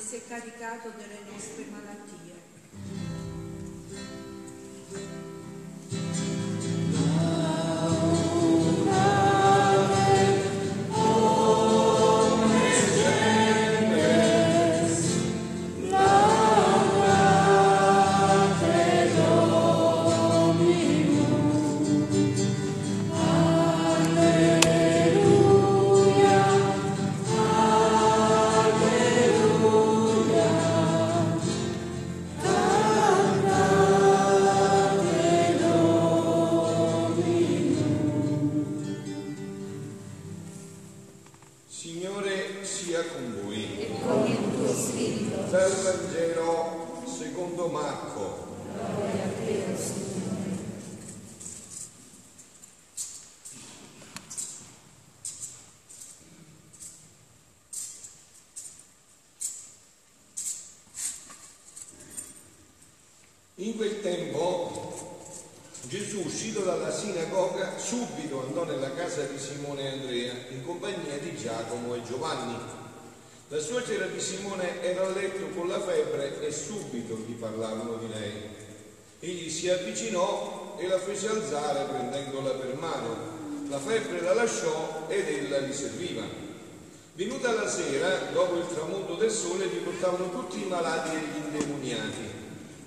e si è caricato delle nostre malattie. In quel tempo Gesù, uscito dalla sinagoga, subito andò nella casa di Simone e Andrea in compagnia di Giacomo e Giovanni. La suocera di Simone era a letto con la febbre e subito gli parlavano di lei. Egli si avvicinò e la fece alzare prendendola per mano. La febbre la lasciò ed ella li serviva. Venuta la sera, dopo il tramonto del sole, gli portavano tutti i malati e gli indemoniati.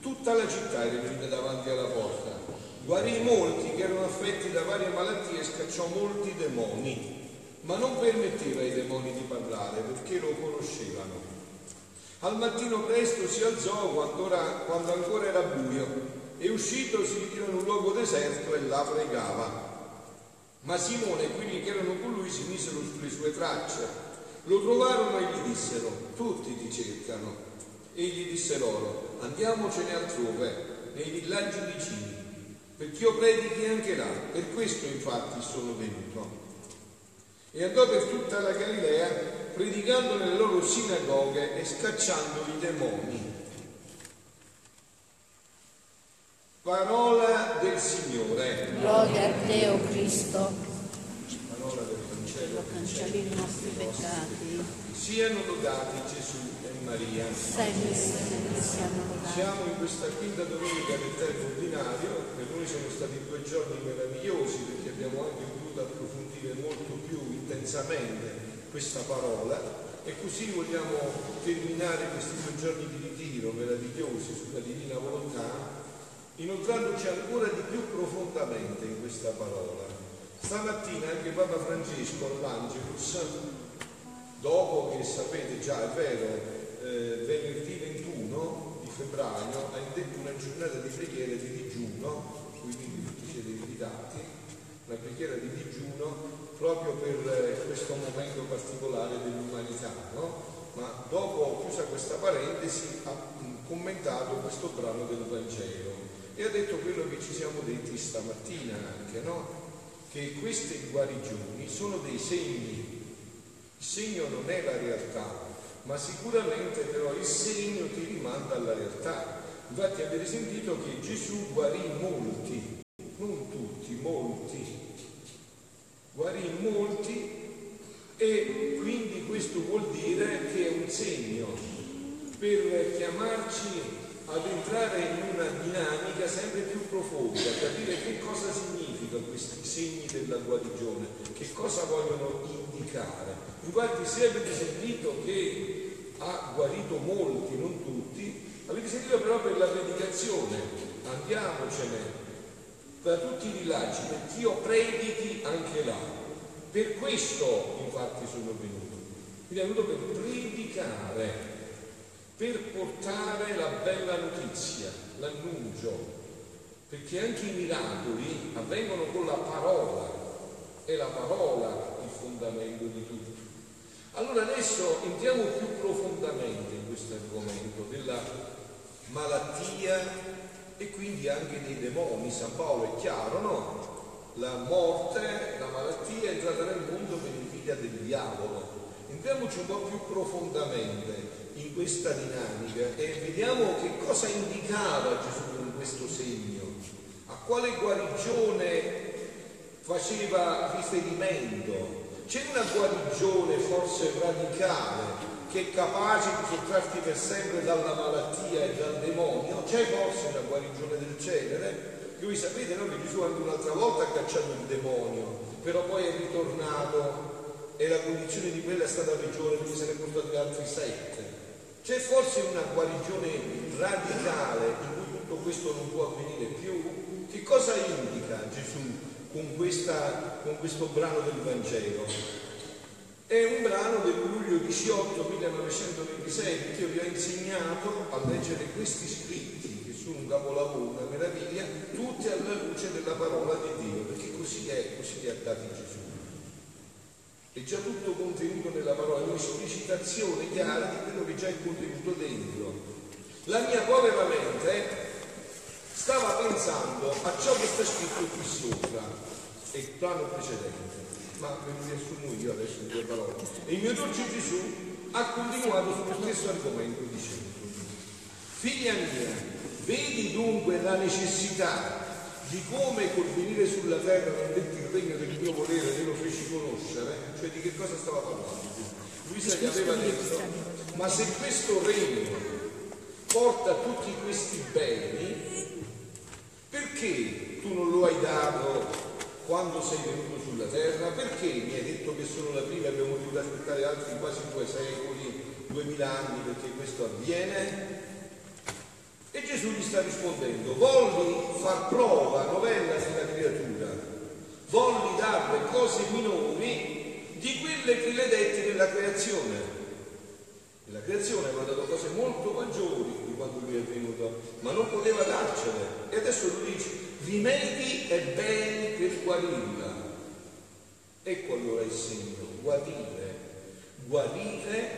Tutta la città era venuta davanti alla porta. Guarì molti che erano affetti da varie malattie e scacciò molti demoni, ma non permetteva ai demoni di parlare perché lo conoscevano. Al mattino presto si alzò quando, ora- quando ancora era buio e uscito si ritirò in un luogo deserto e là pregava. Ma Simone e quelli che erano con lui si misero sulle sue tracce. Lo trovarono e gli dissero, tutti ti cercano. Egli disse loro, andiamocene altrove, nei villaggi vicini, perché io predichi anche là. Per questo infatti sono venuto. E andò per tutta la Galilea, predicando nelle loro sinagoghe e scacciando i demoni. Parola del Signore. Gloria a te, o Cristo. Parola del Vangelo. Cancelli i nostri peccati. Siano lodati Gesù Maria. Sempre. Siamo in questa quinta domenica del tempo ordinario, per noi sono stati due giorni meravigliosi perché abbiamo anche voluto approfondire molto più intensamente questa parola e così vogliamo terminare questi due giorni di ritiro meravigliosi sulla divina volontà, inoltrandoci ancora di più profondamente in questa parola. Stamattina anche Papa Francesco all'Angelus dopo che sapete già, è vero, eh, venerdì 21 di febbraio ha indetto una giornata di preghiera di digiuno, quindi tutti siete invitati, una preghiera di digiuno proprio per eh, questo momento particolare dell'umanità, no? Ma dopo, chiusa questa parentesi, ha mm, commentato questo brano del Vangelo e ha detto quello che ci siamo detti stamattina anche, no? Che queste guarigioni sono dei segni il segno non è la realtà, ma sicuramente però il segno ti rimanda alla realtà. Infatti avete sentito che Gesù guarì molti, non tutti, molti. Guarì molti e quindi questo vuol dire che è un segno per chiamarci ad entrare in una dinamica sempre più profonda, capire che cosa significa questi segni della guarigione, che cosa vogliono indicare. Infatti se avete sentito che ha guarito molti, non tutti, avete sentito però per la predicazione, andiamocene da tutti i villaggi, perché io predichi anche là. Per questo infatti sono venuto. Quindi è venuto per predicare, per portare la bella notizia, l'annuncio, perché anche i miracoli avvengono con la parola, è la parola il fondamento di tutto. Allora adesso entriamo più profondamente in questo argomento della malattia e quindi anche dei demoni. San Paolo è chiaro, no? La morte, la malattia è entrata nel mondo per invidia del diavolo. Entriamoci un po' più profondamente in questa dinamica e vediamo che cosa indicava Gesù con questo segno, quale guarigione faceva riferimento. C'è una guarigione forse radicale che è capace di sottrarti per sempre dalla malattia e dal demonio, c'è forse una guarigione del genere? Che voi sapete no, che Gesù anche un'altra volta ha cacciato il demonio, però poi è ritornato e la condizione di quella è stata peggiore perché se ne è portati altri sette. C'è forse una guarigione radicale in cui tutto questo non può avvenire più? Che cosa indica Gesù con, questa, con questo brano del Vangelo? È un brano del luglio 18 1926 che io vi ho insegnato a leggere questi scritti che sono un capolavoro, una meraviglia, tutti alla luce della parola di Dio, perché così è, così li ha dati Gesù. È già tutto contenuto nella parola, è un'esplicitazione chiara di quello che già è contenuto dentro. La mia povera mente stava pensando a ciò che sta scritto qui sopra, e il plano precedente ma ve lo riassumo io adesso in due parole. E il mio dolce Gesù ha continuato sullo stesso argomento dicendo, figlia mia, vedi dunque la necessità di come col venire sulla terra non detti il regno del mio volere te lo feci conoscere, cioè di che cosa stava parlando? Luisa gli aveva detto, ma se questo regno porta tutti questi beni, perché tu non lo hai dato quando sei venuto sulla terra, perché mi hai detto che sono la prima abbiamo dovuto aspettare altri quasi due secoli, duemila anni perché questo avviene? E Gesù gli sta rispondendo, volli far prova, novella sulla creatura, volli darle cose minori di quelle che le detti nella creazione. Nella creazione mi ha dato cose molto maggiori quando lui è venuto, ma non poteva darcele. E adesso lui dice, rimedi e beni per guarirla. Ecco allora il segno, guarire. Guarire,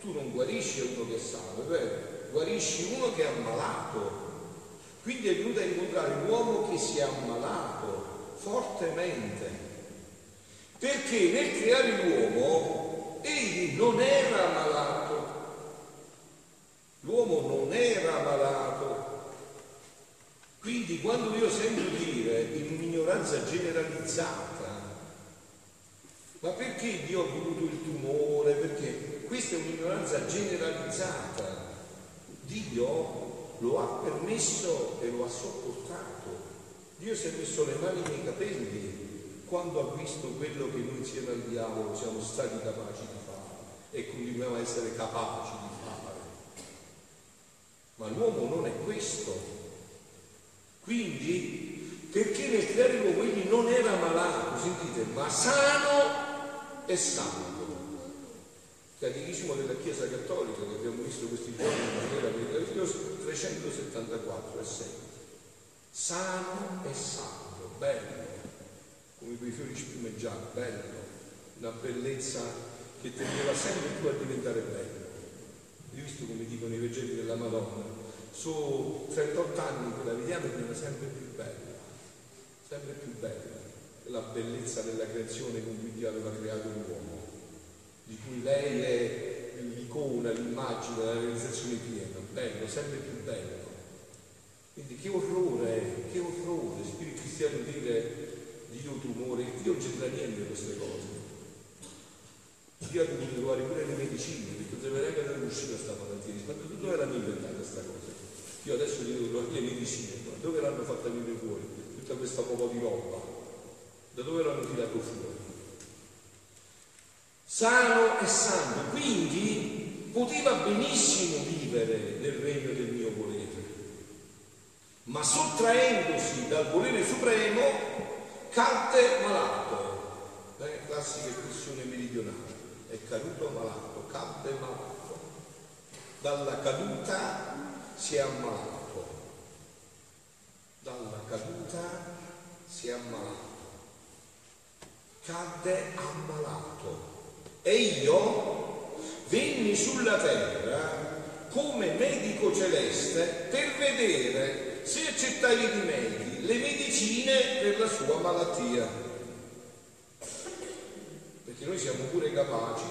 tu non guarisci uno che è sano, è vero? Guarisci uno che è ammalato. Quindi è venuto a incontrare l'uomo che si è ammalato fortemente. Perché nel creare l'uomo egli non era malato. L'uomo non era malato, quindi quando io sento dire in un'ignoranza generalizzata, ma perché Dio ha voluto il tumore? Perché questa è un'ignoranza generalizzata. Dio lo ha permesso e lo ha sopportato. Dio si è messo le mani nei capelli quando ha visto quello che noi insieme al diavolo siamo stati capaci di fare e continuiamo a essere capaci di fare. Ma l'uomo non è questo, quindi, perché nel l'uomo egli non era malato, sentite, ma sano e santo. Catechismo della Chiesa Cattolica che abbiamo visto questi giorni in maniera meravigliosa, 374 e 6. Sano e santo, bello, come quei fiori spumeggiati, bello, una bellezza che tendeva sempre più a diventare bello. Visto come dicono i Vangeli della Madonna? su 38 anni che la vediamo viene sempre più bella, sempre più bella, la bellezza della creazione con cui Dio aveva creato l'uomo, di cui lei è l'icona, l'immagine della realizzazione piena, bello, sempre più bello. Quindi che orrore, che orrore, spirito cristiano dire Dio tumore, Dio non c'entra niente di queste cose. Ha dovuto trovare pure le medicine, perché non sapeva neanche dove uscire stamattina, ma dove l'hanno inventata questa cosa? Io adesso gli trovare le medicine, dove l'hanno fatta venire fuori? Tutta questa po' di roba, da dove l'hanno tirato fuori? Sano e santo, quindi poteva benissimo vivere nel regno del mio volere, ma sottraendosi dal volere supremo cadde malato, eh, classica espressione meridionale, è caduto malato, cadde malato, dalla caduta si è ammalato, dalla caduta si è ammalato, cadde ammalato. E io venni sulla terra come medico celeste per vedere se accettare i rimedi, le medicine per la sua malattia. Perché noi siamo pure capaci,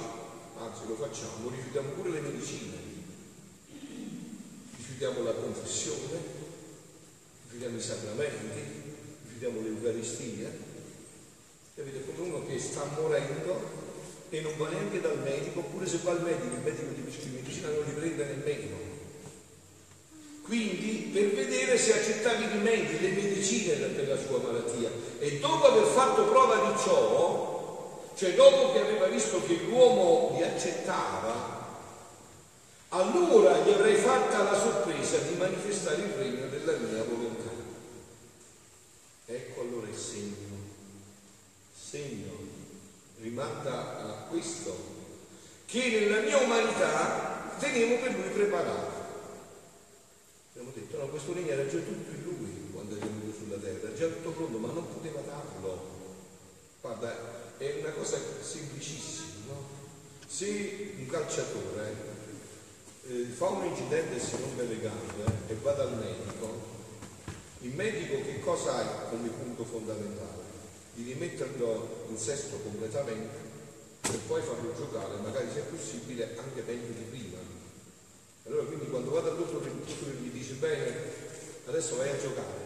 anzi lo facciamo, rifiutiamo pure le medicine rifiutiamo la confessione, rifiutiamo i sacramenti, rifiutiamo l'Eucaristia. Capite? Come uno che sta morendo e non va neanche dal medico, oppure se va al medico, il medico di medicina non li prende nemmeno. Quindi per vedere se rimedi, le medicine per la sua malattia. E dopo aver fatto prova di ciò, cioè dopo che aveva visto che l'uomo li accettava, allora gli avrei fatta la sorpresa di manifestare il regno della mia volontà. Ecco allora il segno. Segno rimanda a questo, che nella mia umanità tenevo per lui preparato. Abbiamo detto, no, questo regno era già tutto in lui quando è venuto sulla terra, già tutto pronto, ma non poteva darlo. Guarda, è una cosa semplicissima, no? Se un calciatore eh, fa un incidente e si rompe le gambe e va dal medico, il medico che cosa ha come punto fondamentale? Di rimetterlo in sesto completamente e poi farlo giocare, magari se è possibile, anche meglio di prima. Allora quindi quando va dal dottore, il dottore gli dice bene, adesso vai a giocare.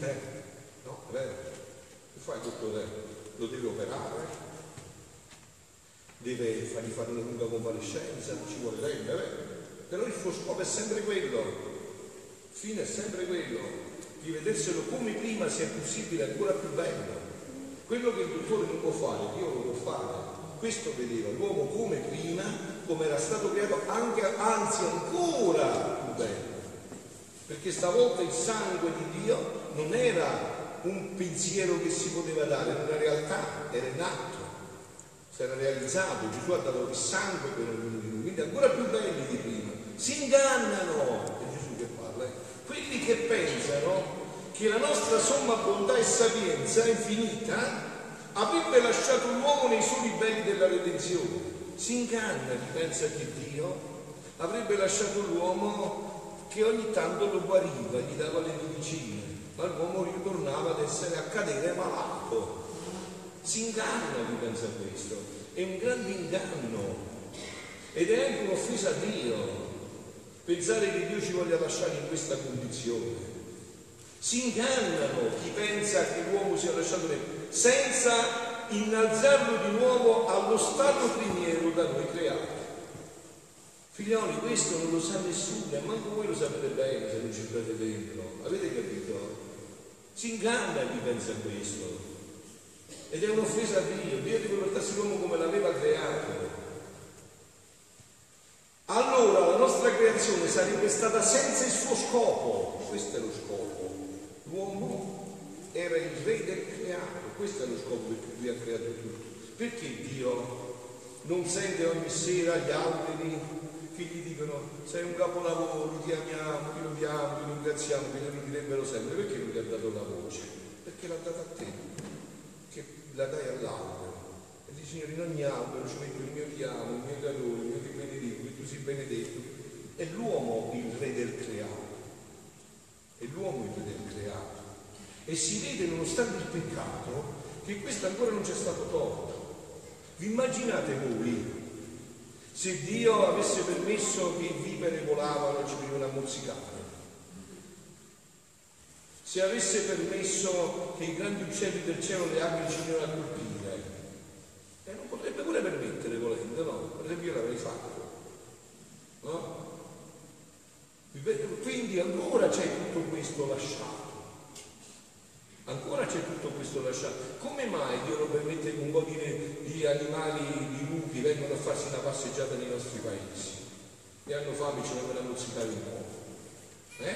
Eh? No, è vero. Che fai dottore? Lo deve operare? Deve fargli fare una lunga convalescenza? Ci vuole tempo, vero? però il suo scopo è sempre quello, il fine è sempre quello, di vederselo come prima, se è possibile, ancora più bello. Quello che il dottore non può fare, Dio lo può fare. Questo vedeva l'uomo come prima, come era stato creato, anche, anzi ancora più bello. Perché stavolta il sangue di Dio non era un pensiero che si poteva dare, era una realtà, era in atto, si era realizzato, Gesù ha dato il sangue per ognuno di noi, quindi ancora più belli di prima si ingannano, è Gesù che parla, eh? quelli che pensano che la nostra somma bontà e sapienza infinita avrebbe lasciato l'uomo nei soli belli della redenzione. Si inganna chi pensa che Dio avrebbe lasciato l'uomo che ogni tanto lo guariva, gli dava le medicine, ma l'uomo ritornava ad essere a cadere malato. Si inganna chi pensa questo, è un grande inganno ed è anche un'offesa a Dio. Pensare che Dio ci voglia lasciare in questa condizione. Si ingannano chi pensa che l'uomo sia lasciato lì, senza innalzarlo di nuovo allo stato primiero da noi creato. Figlioli, questo non lo sa nessuno, e manco voi lo sapete bene se non ci state dentro. Avete capito? Si inganna chi pensa a questo. Ed è un'offesa a Dio. Dio deve portarsi l'uomo come l'aveva creato. Allora la nostra creazione sarebbe stata senza il suo scopo. Questo è lo scopo. L'uomo era il re del creato, questo è lo scopo per cui lui ha creato tutto. Perché Dio non sente ogni sera gli alberi che gli dicono sei un capolavoro, ti amiamo, ti lodiamo, ti ringraziamo, che lo direbbero sempre, perché lui ti ha dato la voce? Perché l'ha data a te, che la dai all'albero. E dici Signore in ogni albero ci metto il mio ti amo, il mio calore, il mio ti benedico, che tu sei benedetto. È l'uomo il re del creato. È l'uomo il re del creato. E si vede, nonostante il peccato, che questo ancora non c'è stato tolto. Vi immaginate voi se Dio avesse permesso che vipere volavano ci venivano a mozzicare? Se avesse permesso che i grandi uccelli del cielo le api ci venivano a colpire? E non potrebbe pure permettere volendo, no? Per esempio io l'avrei fatto. No? Quindi ancora c'è tutto questo lasciato. Ancora c'è tutto questo lasciato. Come mai Dio non permette che un po' di, animali, di lupi, vengano a farsi una passeggiata nei nostri paesi? E hanno fame, ce ne vanno a mozzicare un po'. Eh?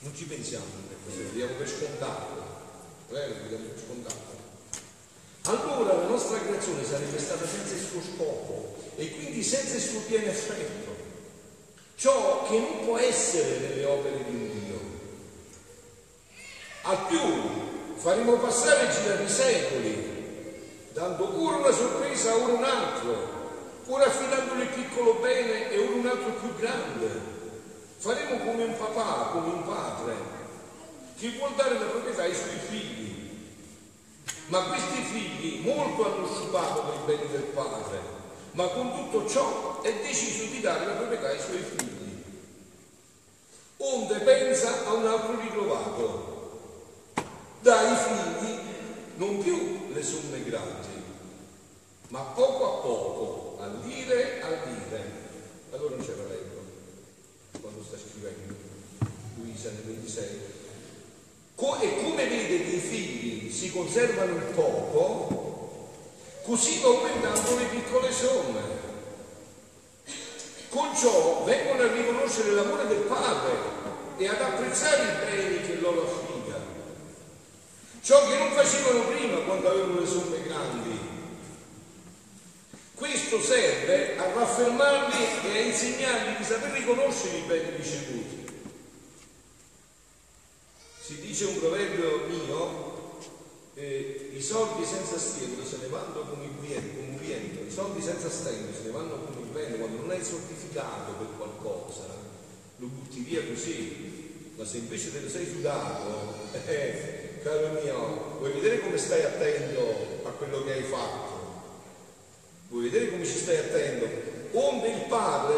Non ci pensiamo a questo, diamo per scontato. Eh? Diamo per scontato. Allora la nostra creazione sarebbe stata senza il suo scopo e quindi senza il suo pieno effetto. Ciò che non può essere nelle opere di Dio. Al più faremo passare girare secoli, dando ora una sorpresa, ora un altro, ora affidandole il piccolo bene e ora un altro più grande. Faremo come un papà, come un padre, che vuol dare la proprietà ai suoi figli. Ma questi figli molto hanno sciupato per i beni del padre, ma con tutto ciò è deciso di dare la proprietà ai suoi figli. Onde pensa a un altro ritrovato, dai figli non più le somme grandi, ma poco a poco, al dire, al dire. Allora non c'era l'eco quando sta scrivendo Luisa nel 26. Co- e come vede che i figli si conservano il poco, così va aumentando le piccole somme. Con ciò vengono a riconoscere l'amore del padre e ad apprezzare i beni che loro affida. Ciò che non facevano prima quando avevano le somme grandi. Questo serve a raffermarli e a insegnargli di saper riconoscere i beni ricevuti. Si dice un proverbio mio, eh, i soldi senza stento se ne vanno come il vento, i soldi senza stento se ne vanno come il vento, quando non hai certificato per qualcosa, lo butti via così, ma se invece te lo sei sudato, eh, caro mio, vuoi vedere come stai attento a quello che hai fatto? Vuoi vedere come ci stai attento? Onde il padre,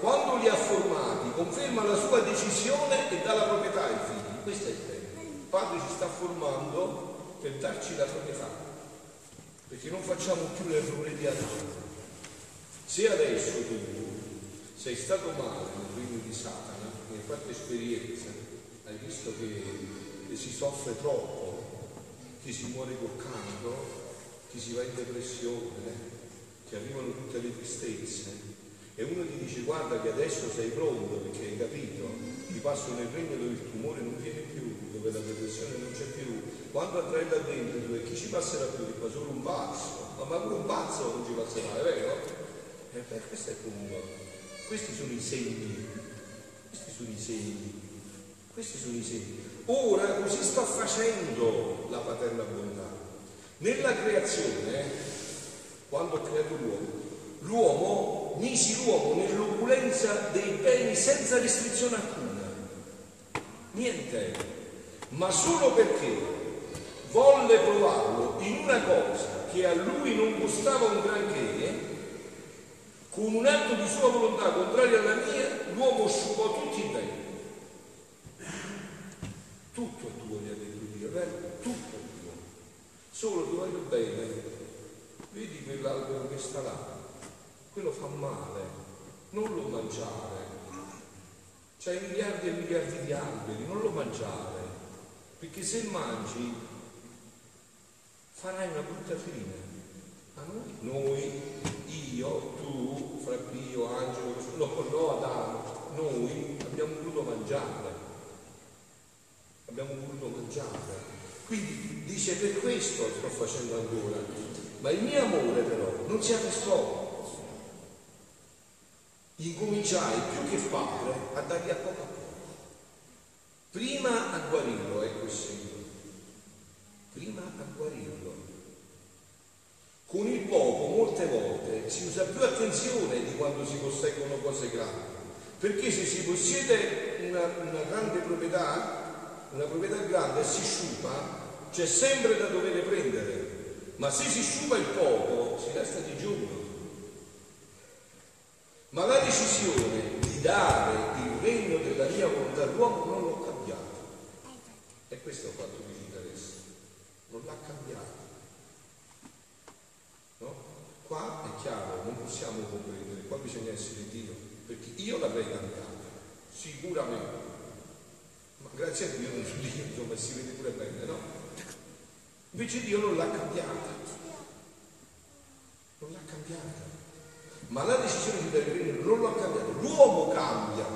quando li ha formati, conferma la sua decisione e dà la proprietà ai figli. Questo è il tema. Il padre ci sta formando per darci la proprietà, perché non facciamo più l'errore di Adamo. Se adesso tu sei stato male nel regno di Satana, hai fatto esperienza, hai visto che, che si soffre troppo, che si muore col canto, che si va in depressione, che arrivano tutte le tristezze e uno ti dice guarda che adesso sei pronto perché hai capito, ti passo nel regno dove il tumore non viene più, dove la depressione non c'è più, quando andrai là dentro tu chi ci passerà più? Ti fa solo un pazzo, ma, pure un pazzo non ci passerà, è vero? E eh, beh, questo è comunque, questi sono i segni, questi sono i segni, questi sono i segni. Ora così sta facendo la paterna bontà. Nella creazione quando ha creato l'uomo. L'uomo misi l'uomo nell'opulenza dei beni senza restrizione alcuna. Niente. Ma solo perché volle provarlo in una cosa che a lui non costava un granché, con un atto di sua volontà contrario alla mia, l'uomo scupò tutti i beni. Tutto è tuo, gli ha detto Dio, vero? Tutto è tuo. Solo tu voglio bene vedi quell'albero che sta quello fa male, non lo mangiare. C'hai miliardi e miliardi di alberi, non lo mangiare, perché se mangi farai una brutta fine. A noi, noi, io, tu, fra Pio, Angelo, no, no, Adamo, noi abbiamo voluto mangiare. Abbiamo voluto mangiare. Quindi dice per questo sto facendo ancora, ma il mio amore però non si arrestò. Incominciai più che padre a dargli a poco a poco. Prima a guarirlo, ecco il segno. Prima a guarirlo. Con il poco molte volte si usa più attenzione di quando si posseggono cose grandi. Perché se si possiede una, una grande proprietà, una proprietà grande si sciupa, c'è sempre da dover prendere ma se si sciupa il poco si resta digiuno. Ma la decisione di dare il regno della mia volontà all'uomo non l'ho cambiata. E questo è il fatto che ci interessa. Non l'ha cambiato. No? Qua è chiaro, non possiamo comprendere, qua bisogna essere Dio, perché io l'avrei cambiata, sicuramente. Ma grazie a Dio non sono Dio, insomma, si vede pure bene, no? Invece Dio non l'ha cambiata. Non l'ha cambiata. Ma la decisione di regno non l'ha cambiata. L'uomo cambia,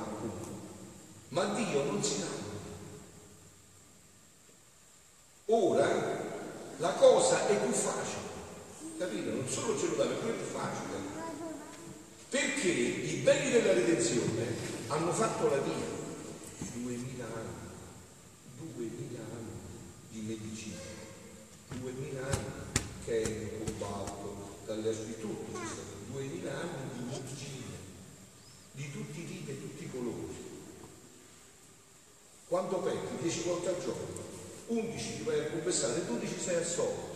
ma Dio non si cambia. Ora la cosa è più facile, capito? Non solo ce lo dà, ma è più facile. Perché i beni della redenzione hanno fatto la via. Duemila anni, duemila anni di medicina 2000 anni che è in cobalto dalle scritture, ci sono 2000 anni di medicina, di tutti i tipi e tutti i colori. Quanto pecchi? 10 volte al giorno, 11 ti vai a confessare, 12 sei assolto.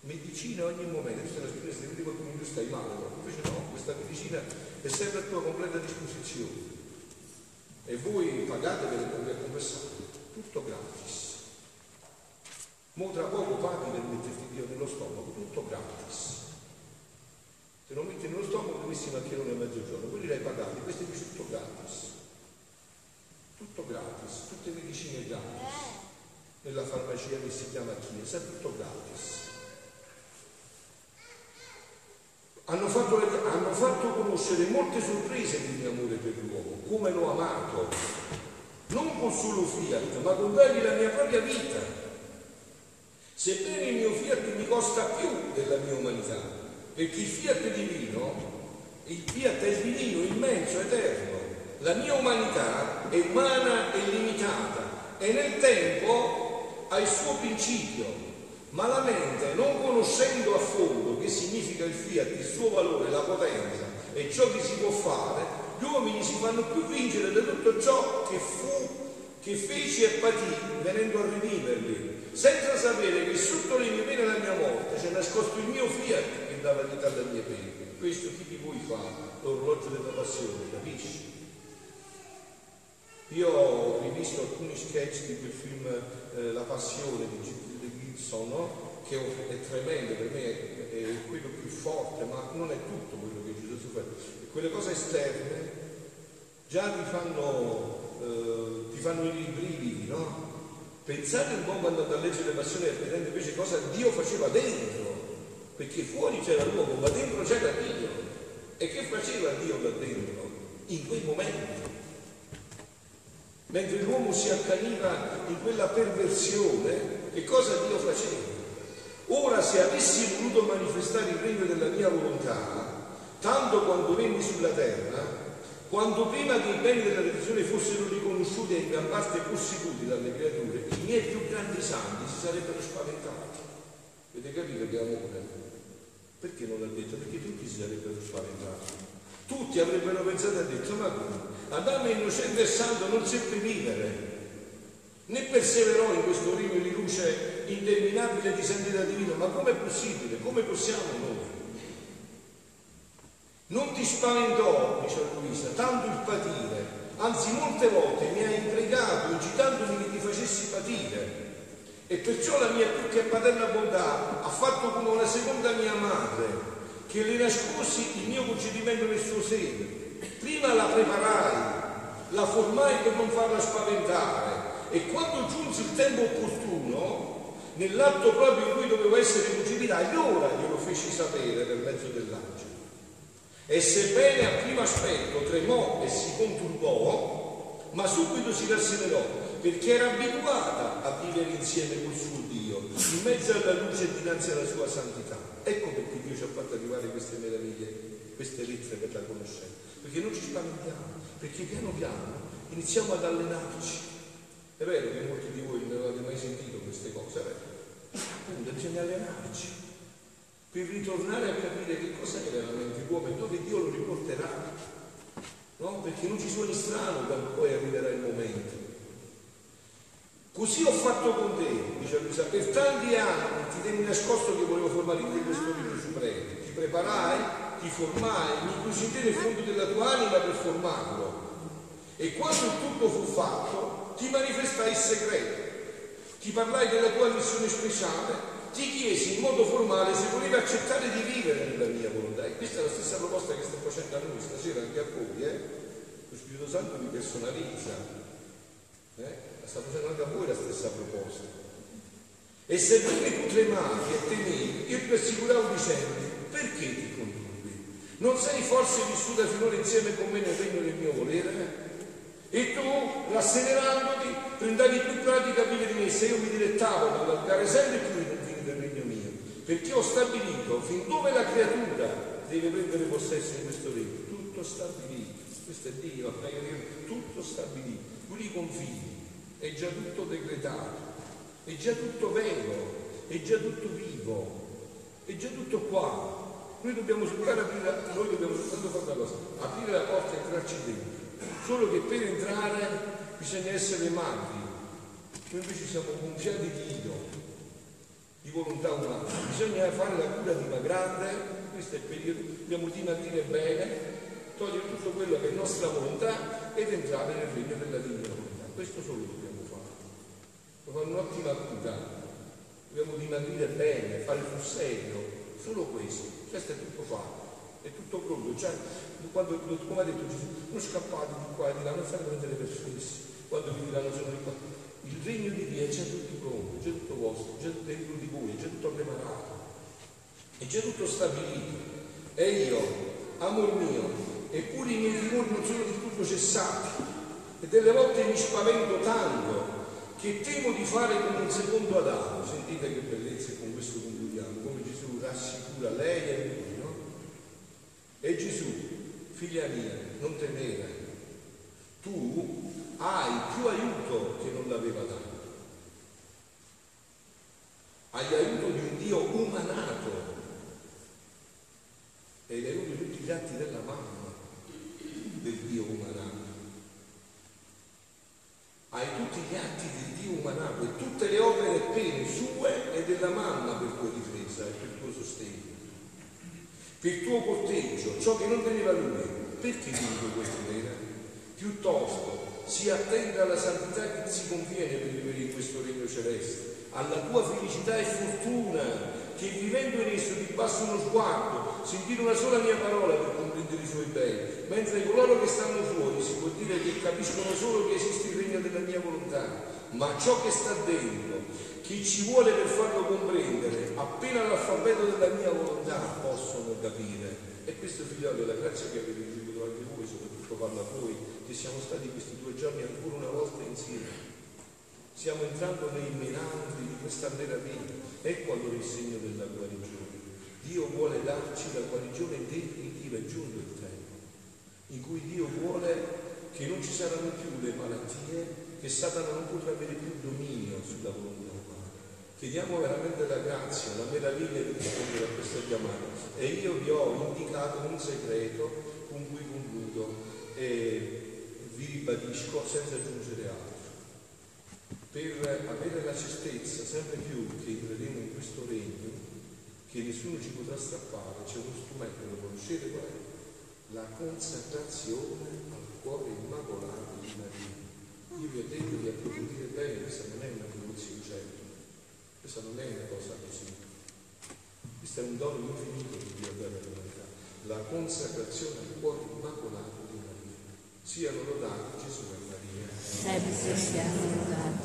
Medicina ogni momento, questa è la scrittura, se vedi qualcuno in stai male, invece no, questa medicina è sempre a tua completa disposizione. E voi pagate per il confessare, tutto gratis. Mo tra poco paghi per metterti Dio nello stomaco, tutto gratis. te lo metti nello stomaco messi maccheroni a mezzogiorno, quelli l'hai pagati, questo è tutto gratis. Tutto gratis, tutte le medicine gratis. Nella farmacia che si chiama Chiesa, tutto gratis. Hanno fatto, hanno fatto conoscere molte sorprese del mio amore per l'uomo, come l'ho amato, non con solo fiat, ma con dargli la mia propria vita. Sebbene il mio fiat mi costa più della mia umanità, perché il fiat divino, il fiat è divino, immenso, eterno. La mia umanità è umana e limitata e nel tempo ha il suo principio, ma la mente, non conoscendo a fondo che significa il fiat, il suo valore, la potenza e ciò che si può fare, gli uomini si fanno più vincere da tutto ciò che fu, che feci e patì venendo a riviverli, senza sapere che sotto le mie pene e la mia morte c'è nascosto il mio fiat che dava vita alle mie pene. Questo chi di voi fa l'orologio della passione, capisci? Io ho rivisto alcuni sketch di quel film eh, La Passione di Gibson, no? che è tremendo, per me è, è, quello più forte, ma non è tutto quello che Gesù fa. Quelle cose esterne già ti fanno, eh, ti fanno i brividi, no? Pensate un po' quando andate a leggere le passioni e vedete invece cosa Dio faceva dentro, perché fuori c'era l'uomo, ma dentro c'era Dio. E che faceva Dio da dentro? In quei momenti mentre l'uomo si accaniva in quella perversione, che cosa Dio faceva? Ora se avessi voluto manifestare il regno della mia volontà, tanto quando venni sulla terra, quanto prima che i beni della religione fossero riconosciuti in gran parte posseduti dalle creature, i miei più grandi santi si sarebbero spaventati. Avete capito che amore? Perché non l'ha detto? Perché tutti si sarebbero spaventati. Tutti avrebbero pensato e detto, ma come? Adamo innocente e santo non seppe vivere, né perseverò in questo regno di luce interminabile di santità divina. Ma com'è possibile? Come possiamo noi? Non ti spaventò, dice Luisa, tanto il patire, anzi molte volte mi ha impiegato incitandomi che ti facessi patire. E perciò la mia più che paterna bontà ha fatto come una seconda mia madre, che le nascosi il mio concedimento nel suo seno Prima la preparai, la formai per non farla spaventare e quando giunse il tempo opportuno, nell'atto proprio in cui dovevo essere concepita, allora glielo feci sapere per mezzo dell'angelo. E sebbene a primo aspetto tremò e si conturbò, ma subito si rasserenò perché era abituata a vivere insieme col suo Dio, in mezzo alla luce e dinanzi alla sua santità. Ecco perché Dio ci ha fatto arrivare queste meraviglie, queste lettere per la conoscenza perché non ci spaventiamo, perché piano piano iniziamo ad allenarci. È vero che molti di voi non avete mai sentito queste cose, è vero? Appunto, bisogna allenarci per ritornare a capire che cos'è veramente l'uomo e dove Dio lo riporterà. No? Perché non ci suoni strano quando poi arriverà il momento. Così ho fatto con te, dice Luisa, per tanti anni ti tenni nascosto che volevo te questo libro supremo. Ti preparai ti formai, mi inclusi nel fondo della tua anima per formarlo. E quando tutto fu fatto, ti manifestai il segreto, ti parlai della tua missione speciale, ti chiesi in modo formale se volevi accettare di vivere nella mia volontà. E questa è la stessa proposta che sto facendo a noi stasera, anche a voi. Eh? Lo Spirito Santo mi personalizza. Eh? Sta facendo anche a voi la stessa proposta. E sebbene tu tremavi e temevi, io ti assicuravo dicendo, perché ti condurrò? Non sei forse vissuta finora insieme con me nel regno del mio volere? E tu, rasserenandoti, prendavi più pratica a vivere in essa. Io mi dilettavo nell'allargare sempre più i confini del regno mio, perché ho stabilito fin dove la creatura deve prendere possesso in questo regno. Tutto stabilito. Questo è Dio, tutto stabilito. Qui i confini, è già tutto decretato, è già tutto vero, è già tutto vivo, è già tutto qua. Noi dobbiamo soltanto aprire, noi dobbiamo soltanto fare una cosa, aprire la porta e entrarci dentro. Solo che per entrare bisogna essere magri. Noi invece siamo gonfiati di Dio, di volontà umana. Bisogna fare la cura dimagrante, questo è il periodo, dobbiamo dimagrire bene, togliere tutto quello che è nostra volontà ed entrare nel regno della divina volontà. Questo solo dobbiamo fare. Dobbiamo fare un'ottima cura, dobbiamo dimagrire bene, fare sul serio, solo questo questo è tutto fatto. è tutto pronto. Cioè, quando, come ha detto Gesù, non scappate di qua e di là, non fate prendere per fessi. Quando vi diranno sono di qua. Il regno di Dio è già tutto pronto, già tutto vostro, già dentro di voi, è già tutto preparato, è già tutto stabilito. E io, amor mio, eppure i miei timori non sono di tutto cessati. E delle volte mi spavento tanto che temo di fare come un secondo Adamo. Sentite che bellezza e con questo concludiamo, come Gesù rassicura lei e lui, no? E Gesù, figlia mia, non temere, tu hai più aiuto l'aveva dato. Hai aiuto di un Dio umanato e l'aiuto di tutti gli atti della mamma del Dio umanato. Hai tutti gli atti del Dio umanato e tutte le opere pene sue e della mamma per tua difesa e per tuo sostegno. Per tuo corteggio, ciò che non teneva lui. Perché dico questo? Piuttosto si attenta alla santità che si conviene per vivere in questo regno celeste, alla tua felicità e fortuna, che vivendo in esso ti basta uno sguardo, sentire una sola mia parola per comprendere i suoi beni, mentre coloro che stanno fuori si può dire che capiscono solo che esiste il regno della mia volontà, ma ciò che sta dentro, chi ci vuole per farlo comprendere, appena l'alfabeto della mia volontà possono capire. E questo figliolo è la grazia che avete ricevuto anche voi, soprattutto parla a voi, che siamo stati questi due giorni ancora una volta insieme. Stiamo entrando nei menandri di questa meraviglia. Ecco allora il segno della guarigione. Dio vuole darci la guarigione definitiva, è giunto il tempo, in cui Dio vuole che non ci saranno più le malattie, che Satana non potrà avere più dominio sulla volontà umana. Chiediamo veramente la grazia, la meraviglia di rispondere a questa chiamata. E io vi ho indicato un segreto con cui concludo e ribadisco senza aggiungere altro per avere la certezza sempre più che entreremo in questo regno, che nessuno ci potrà strappare, c'è uno strumento, lo conoscete qual è? La consacrazione al cuore immacolato di Maria. Io vi ho detto di approfondire bene, questa non è una devozione certa, questa non è una cosa così. Questo è un dono infinito che Dio dato all'umanità. La consacrazione al cuore immacolato di. Siano lodati Gesù e Maria. Sempre siamo lodati.